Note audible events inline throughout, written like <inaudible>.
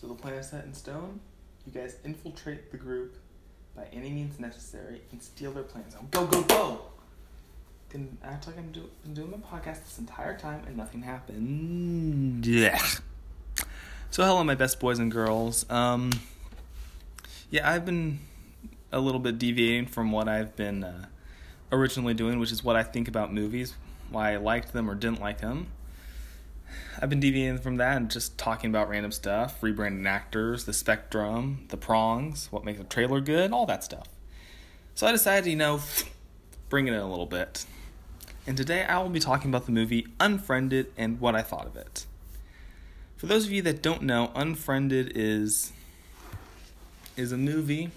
So the plan is set in stone. You guys infiltrate the group by any means necessary and steal their plans. Go, go, go! Can act like I'm do- been doing my podcast this entire time and nothing happened. Yeah. So hello, my best boys and girls. Um, yeah, I've been a little bit deviating from what I've been uh, originally doing, which is what I think about movies, why I liked them or didn't like them. I've been deviating from that and just talking about random stuff, rebranding actors, the spectrum, the prongs, what makes a trailer good, all that stuff. So I decided, you know, <sniffs> bring it in a little bit. And today I will be talking about the movie Unfriended and what I thought of it. For those of you that don't know, Unfriended is is a movie,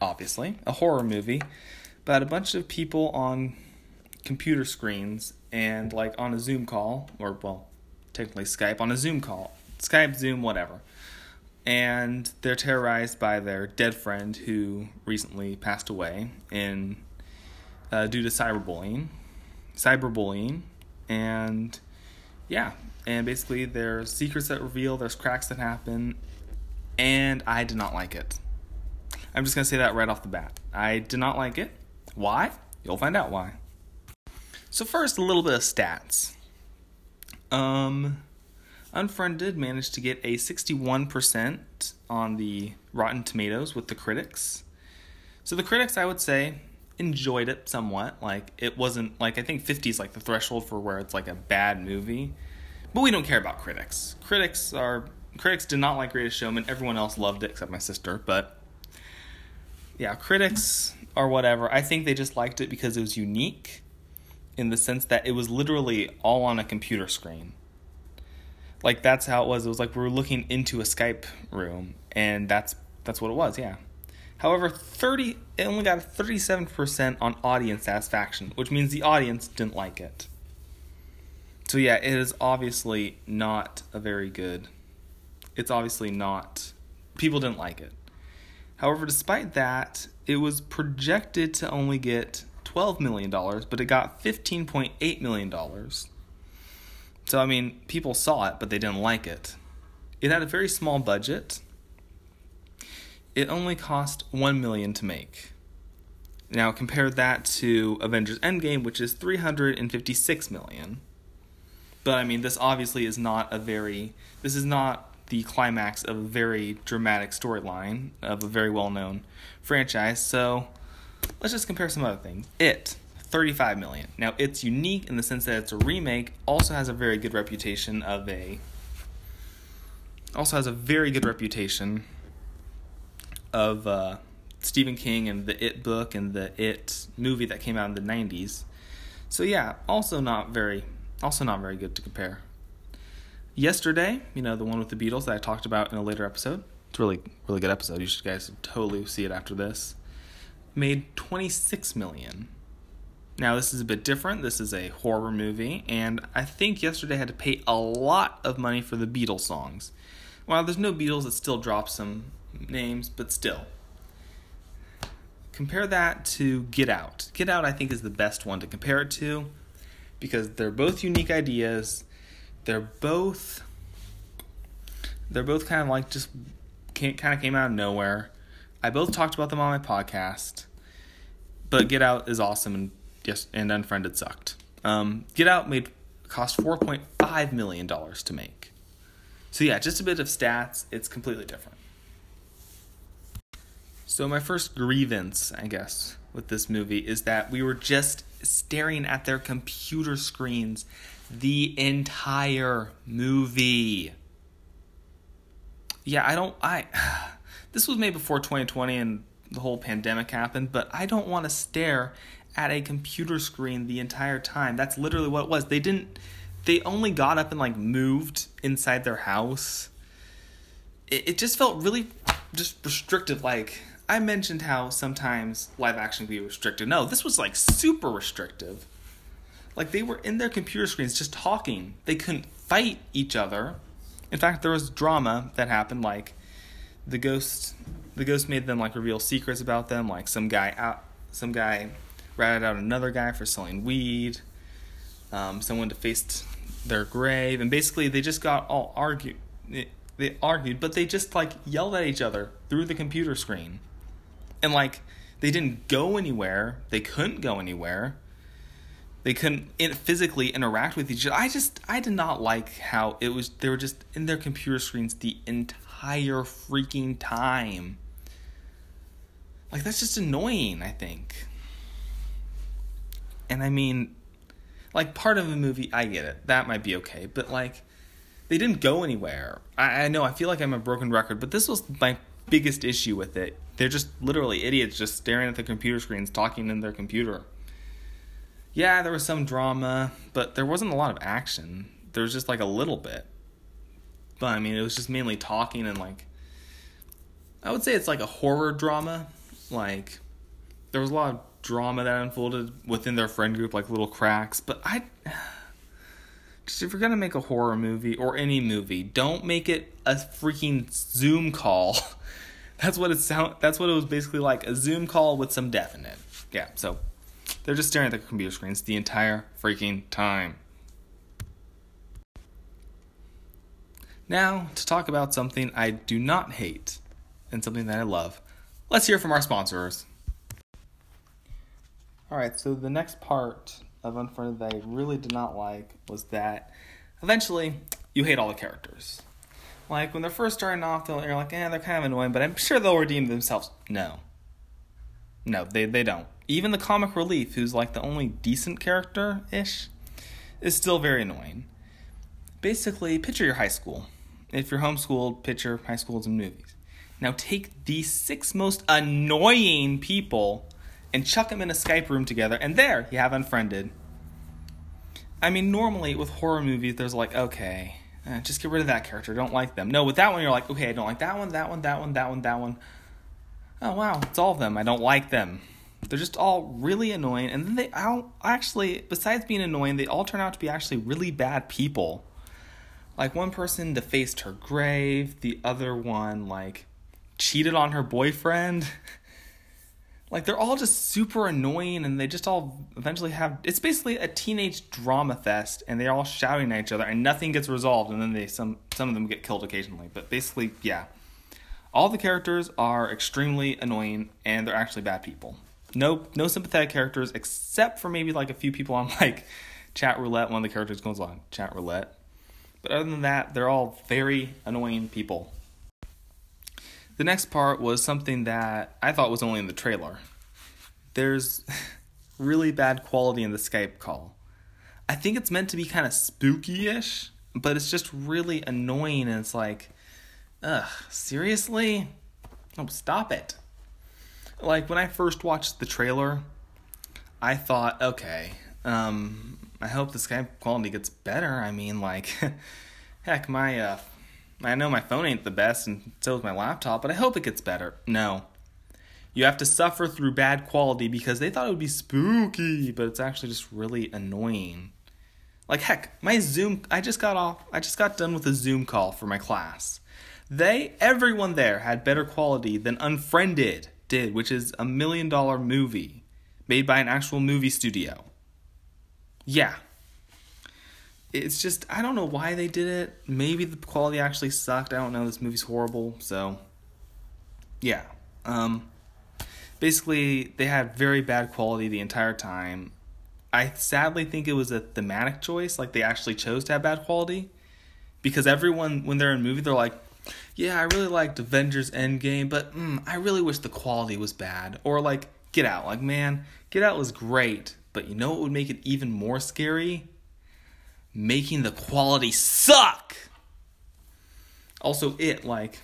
obviously, a horror movie, about a bunch of people on computer screens and like on a Zoom call, or well, technically Skype, on a Zoom call, Skype, Zoom, whatever. And they're terrorized by their dead friend who recently passed away in uh, due to cyberbullying, cyberbullying, and yeah, and basically there's secrets that reveal, there's cracks that happen, and I did not like it. I'm just gonna say that right off the bat. I did not like it. Why? You'll find out why. So first, a little bit of stats. Um, Unfriended managed to get a 61% on the Rotten Tomatoes with the critics. So the critics, I would say, enjoyed it somewhat. Like it wasn't like I think 50 is like the threshold for where it's like a bad movie. But we don't care about critics. Critics are critics did not like Greatest Showman. Everyone else loved it except my sister, but yeah, critics or whatever. I think they just liked it because it was unique in the sense that it was literally all on a computer screen. Like that's how it was. It was like we were looking into a Skype room and that's that's what it was, yeah. However, 30 it only got 37% on audience satisfaction, which means the audience didn't like it. So yeah, it is obviously not a very good. It's obviously not people didn't like it. However, despite that, it was projected to only get $12 million, but it got $15.8 million. So, I mean, people saw it, but they didn't like it. It had a very small budget. It only cost 1 million to make. Now, compare that to Avengers Endgame, which is 356 million. But I mean, this obviously is not a very this is not the climax of a very dramatic storyline of a very well known franchise. So let's just compare some other things. It, 35 million. Now it's unique in the sense that it's a remake, also has a very good reputation of a also has a very good reputation of uh, Stephen King and the It book and the It movie that came out in the 90s. So yeah, also not very also not very good to compare. Yesterday, you know, the one with the Beatles that I talked about in a later episode. It's really, really good episode. You should guys totally see it after this. Made 26 million. Now, this is a bit different. This is a horror movie, and I think yesterday had to pay a lot of money for the Beatles songs. While there's no Beatles, it still drops some names, but still. Compare that to Get Out. Get Out, I think, is the best one to compare it to because they're both unique ideas they're both they're both kind of like just kind of came out of nowhere. I both talked about them on my podcast, but Get Out is awesome and yes, and Unfriended sucked. Um, Get Out made cost four point five million dollars to make. So yeah, just a bit of stats. It's completely different. So my first grievance, I guess, with this movie is that we were just staring at their computer screens the entire movie. Yeah, I don't I this was made before 2020 and the whole pandemic happened, but I don't want to stare at a computer screen the entire time. That's literally what it was. They didn't they only got up and like moved inside their house. It, it just felt really just restrictive like I mentioned how sometimes live action can be restricted. No, this was like super restrictive. Like they were in their computer screens just talking. They couldn't fight each other. In fact, there was drama that happened. Like the ghost, the ghost made them like reveal secrets about them. Like some guy out, some guy ratted out another guy for selling weed. Um, someone defaced their grave, and basically they just got all argue. They they argued, but they just like yelled at each other through the computer screen. And like they didn't go anywhere. They couldn't go anywhere. They couldn't physically interact with each other. I just I did not like how it was they were just in their computer screens the entire freaking time. Like that's just annoying, I think. And I mean like part of a movie, I get it. That might be okay, but like they didn't go anywhere. I, I know I feel like I'm a broken record, but this was my biggest issue with it. They're just literally idiots just staring at the computer screens, talking in their computer. Yeah, there was some drama, but there wasn't a lot of action. There was just like a little bit. But I mean, it was just mainly talking and like. I would say it's like a horror drama. Like, there was a lot of drama that unfolded within their friend group, like little cracks. But I, <sighs> just if you're gonna make a horror movie or any movie, don't make it a freaking Zoom call. <laughs> that's what it sound. That's what it was basically like a Zoom call with some death in it. Yeah. So they're just staring at the computer screens the entire freaking time. Now, to talk about something I do not hate and something that I love, let's hear from our sponsors. All right, so the next part of Unfriended that I really did not like was that eventually you hate all the characters. Like when they're first starting off, you're like, eh, they're kind of annoying, but I'm sure they'll redeem themselves. No, no, they they don't. Even the comic relief, who's like the only decent character ish, is still very annoying. Basically, picture your high school. If you're homeschooled, picture high schools and movies. Now take these six most annoying people and chuck them in a Skype room together, and there you have unfriended. I mean, normally with horror movies, there's like, okay, eh, just get rid of that character. Don't like them. No, with that one, you're like, okay, I don't like that one, that one, that one, that one, that one. Oh wow, it's all of them. I don't like them. They're just all really annoying, and then they all actually, besides being annoying, they all turn out to be actually really bad people. Like one person defaced her grave, the other one like cheated on her boyfriend. <laughs> like they're all just super annoying and they just all eventually have it's basically a teenage drama fest and they're all shouting at each other and nothing gets resolved and then they some some of them get killed occasionally. But basically yeah. All the characters are extremely annoying and they're actually bad people. No no sympathetic characters except for maybe like a few people on <laughs> like chat roulette one of the characters goes on chat roulette but other than that they're all very annoying people the next part was something that I thought was only in the trailer. There's <laughs> really bad quality in the Skype call. I think it's meant to be kind of spooky ish, but it's just really annoying and it's like, ugh, seriously? Oh, stop it. Like, when I first watched the trailer, I thought, okay, um, I hope the Skype quality gets better. I mean, like, <laughs> heck, my uh, I know my phone ain't the best, and so is my laptop, but I hope it gets better. No. You have to suffer through bad quality because they thought it would be spooky, but it's actually just really annoying. Like, heck, my Zoom, I just got off, I just got done with a Zoom call for my class. They, everyone there had better quality than Unfriended did, which is a million dollar movie made by an actual movie studio. Yeah, it's just I don't know why they did it. Maybe the quality actually sucked. I don't know. This movie's horrible. So yeah. Um basically they had very bad quality the entire time. I sadly think it was a thematic choice, like they actually chose to have bad quality. Because everyone when they're in a movie they're like, Yeah, I really liked Avengers Endgame, but mm, I really wish the quality was bad. Or like Get Out, like man, Get Out was great, but you know what would make it even more scary? making the quality suck. Also, it, like,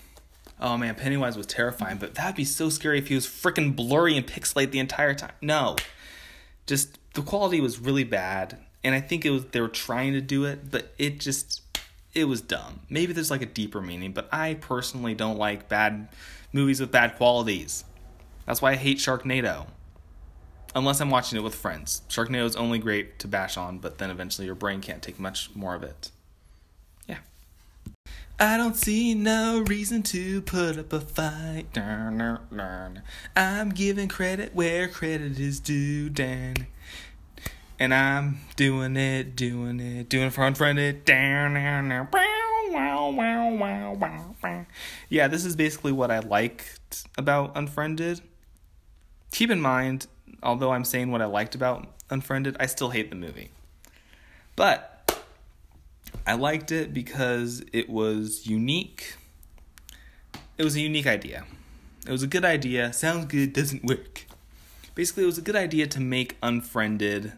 oh man, Pennywise was terrifying, but that'd be so scary if he was freaking blurry and pixelate the entire time. No. Just the quality was really bad, and I think it was they were trying to do it, but it just it was dumb. Maybe there's like a deeper meaning, but I personally don't like bad movies with bad qualities. That's why I hate Sharknado unless I'm watching it with friends. Sharknado is only great to bash on, but then eventually your brain can't take much more of it. Yeah. I don't see no reason to put up a fight. I'm giving credit where credit is due, Dan. And I'm doing it, doing it, doing it for unfriended. Down, down, down, wow. Yeah, this is basically what I liked about Unfriended. Keep in mind, although I'm saying what I liked about Unfriended, I still hate the movie. But I liked it because it was unique. It was a unique idea. It was a good idea. Sounds good, doesn't work. Basically, it was a good idea to make Unfriended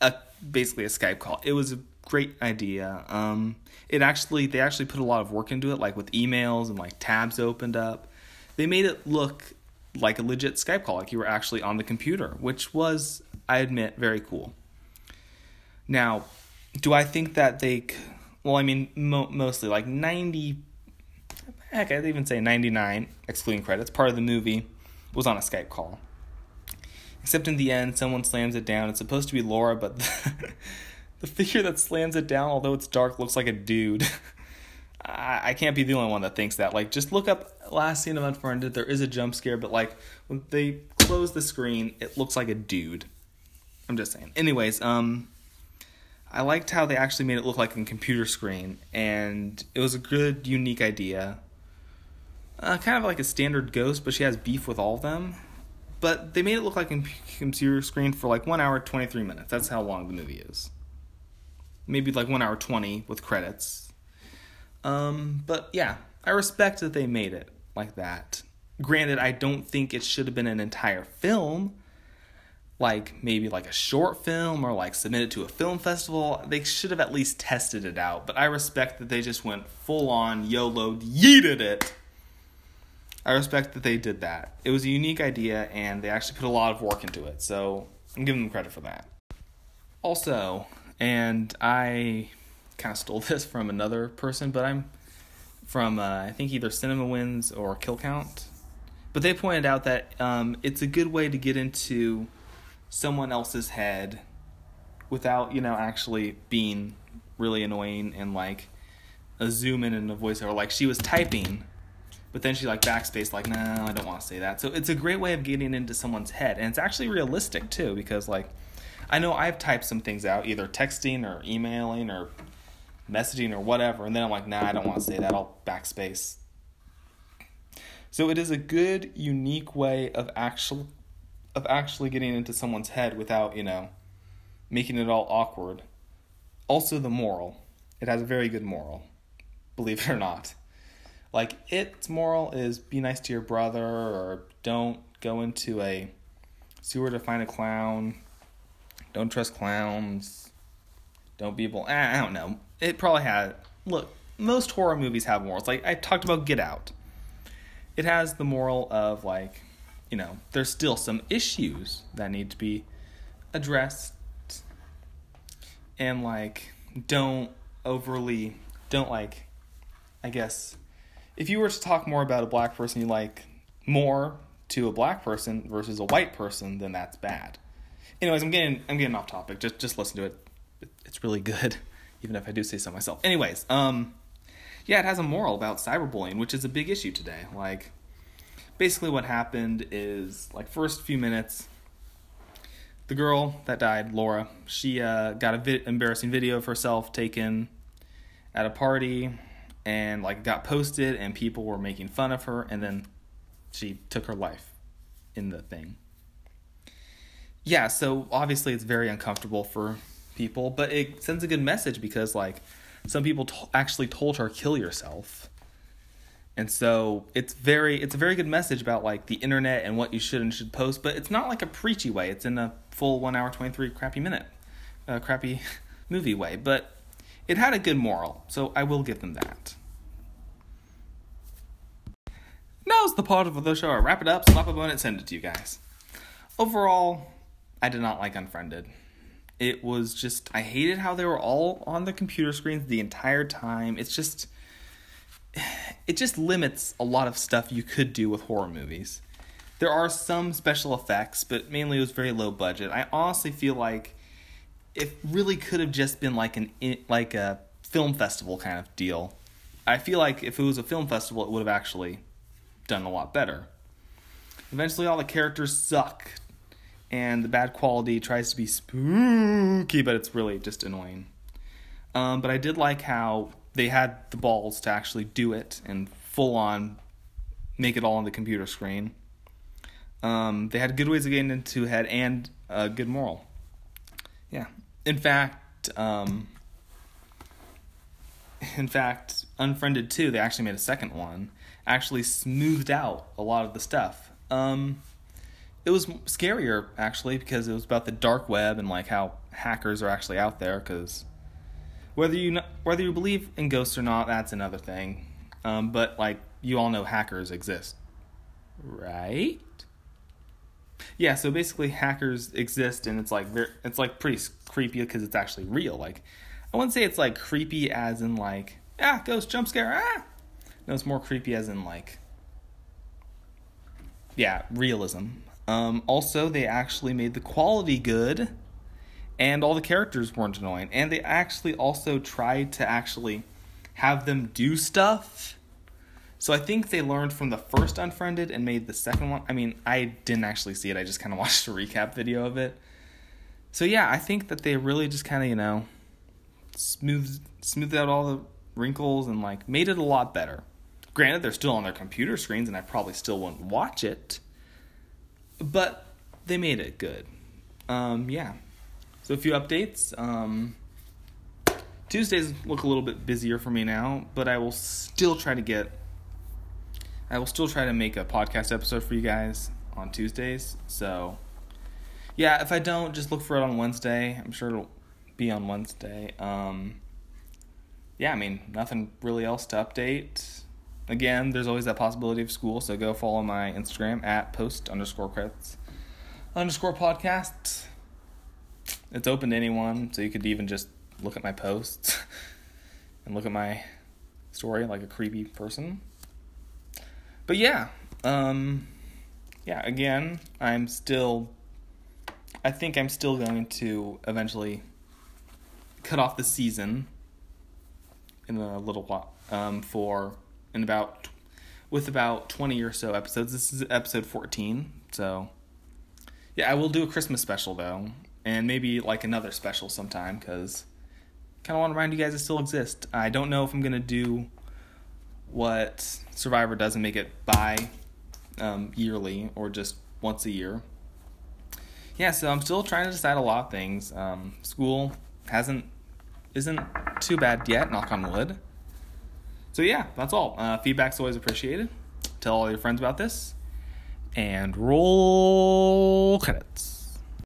a basically a Skype call. It was a great idea. Um, it actually they actually put a lot of work into it, like with emails and like tabs opened up. They made it look like a legit Skype call, like you were actually on the computer, which was, I admit, very cool. Now, do I think that they? Well, I mean, mo- mostly like ninety. Heck, I'd even say ninety nine, excluding credits. Part of the movie was on a Skype call. Except in the end, someone slams it down. It's supposed to be Laura, but the, <laughs> the figure that slams it down, although it's dark, looks like a dude. <laughs> I, I can't be the only one that thinks that. Like, just look up last scene of Unfriended. There is a jump scare, but like when they close the screen, it looks like a dude. I'm just saying. Anyways, um, I liked how they actually made it look like a computer screen, and it was a good, unique idea. Uh, kind of like a standard ghost, but she has beef with all of them but they made it look like a computer screen for like one hour 23 minutes that's how long the movie is maybe like one hour 20 with credits um, but yeah i respect that they made it like that granted i don't think it should have been an entire film like maybe like a short film or like submitted to a film festival they should have at least tested it out but i respect that they just went full on yolo yeeted it I respect that they did that. It was a unique idea and they actually put a lot of work into it. So I'm giving them credit for that. Also, and I kind of stole <laughs> this from another person, but I'm from uh, I think either Cinema Wins or Kill Count. But they pointed out that um, it's a good way to get into someone else's head without you know actually being really annoying and like a zoom in and a voiceover. Like she was typing but then she like backspace like no i don't want to say that so it's a great way of getting into someone's head and it's actually realistic too because like i know i've typed some things out either texting or emailing or messaging or whatever and then i'm like nah i don't want to say that i'll backspace so it is a good unique way of actual of actually getting into someone's head without you know making it all awkward also the moral it has a very good moral believe it or not like its moral is be nice to your brother or don't go into a sewer to find a clown. Don't trust clowns. Don't be able. I don't know. It probably had. Look, most horror movies have morals. Like I talked about Get Out. It has the moral of like, you know, there's still some issues that need to be addressed, and like, don't overly, don't like, I guess, if you were to talk more about a black person you like more to a black person versus a white person, then that's bad. Anyways, I'm getting I'm getting off topic. Just just listen to it. It's really good, even if I do say so myself. Anyways, um, yeah, it has a moral about cyberbullying, which is a big issue today. Like, basically, what happened is like first few minutes, the girl that died, Laura, she uh, got a vi- embarrassing video of herself taken at a party and like got posted and people were making fun of her and then she took her life in the thing. Yeah, so obviously it's very uncomfortable for people, but it sends a good message because like some people t- actually told her kill yourself. And so it's very it's a very good message about like the internet and what you should and should post, but it's not like a preachy way. It's in a full 1 hour 23 crappy minute uh, crappy <laughs> movie way, but it had a good moral, so I will give them that. Now's the part of the show I wrap it up, slap a bone, and send it to you guys. Overall, I did not like Unfriended. It was just, I hated how they were all on the computer screens the entire time. It's just, it just limits a lot of stuff you could do with horror movies. There are some special effects, but mainly it was very low budget. I honestly feel like it really could have just been like an like a film festival kind of deal. I feel like if it was a film festival, it would have actually done a lot better. Eventually, all the characters suck, and the bad quality tries to be spooky, but it's really just annoying. Um, but I did like how they had the balls to actually do it and full on make it all on the computer screen. Um, they had good ways of getting into head and a good moral. Yeah. In fact, um, in fact, Unfriended 2, they actually made a second one, actually smoothed out a lot of the stuff. Um, it was scarier actually because it was about the dark web and like how hackers are actually out there because whether you whether you believe in ghosts or not that's another thing. Um, but like you all know hackers exist. Right? Yeah so basically hackers exist and it's like it's like pretty creepy because it's actually real. Like i wouldn't say it's like creepy as in like ah ghost jump scare ah! No it's more creepy as in like yeah realism um, also, they actually made the quality good, and all the characters weren't annoying. And they actually also tried to actually have them do stuff. So I think they learned from the first Unfriended and made the second one. I mean, I didn't actually see it. I just kind of <laughs> watched a recap video of it. So yeah, I think that they really just kind of you know smoothed smoothed out all the wrinkles and like made it a lot better. Granted, they're still on their computer screens, and I probably still wouldn't watch it but they made it good. Um, yeah. So a few updates. Um, Tuesdays look a little bit busier for me now, but I will still try to get. I will still try to make a podcast episode for you guys on Tuesdays. So, yeah, if I don't, just look for it on Wednesday. I'm sure it'll be on Wednesday. Um, yeah, I mean, nothing really else to update again, there's always that possibility of school, so go follow my Instagram at post underscore credits underscore podcast. It's open to anyone, so you could even just look at my posts <laughs> and look at my story like a creepy person. But yeah, um, yeah, again, I'm still, I think I'm still going to eventually cut off the season in a little while um, for in about with about 20 or so episodes. This is episode 14. So yeah, I will do a Christmas special though, and maybe like another special sometime cuz kind of want to remind you guys it still exists. I don't know if I'm going to do what Survivor does and make it by um, yearly or just once a year. Yeah, so I'm still trying to decide a lot of things. Um, school hasn't isn't too bad yet, knock on wood. So yeah, that's all. Uh, feedback's always appreciated. Tell all your friends about this, and roll credits.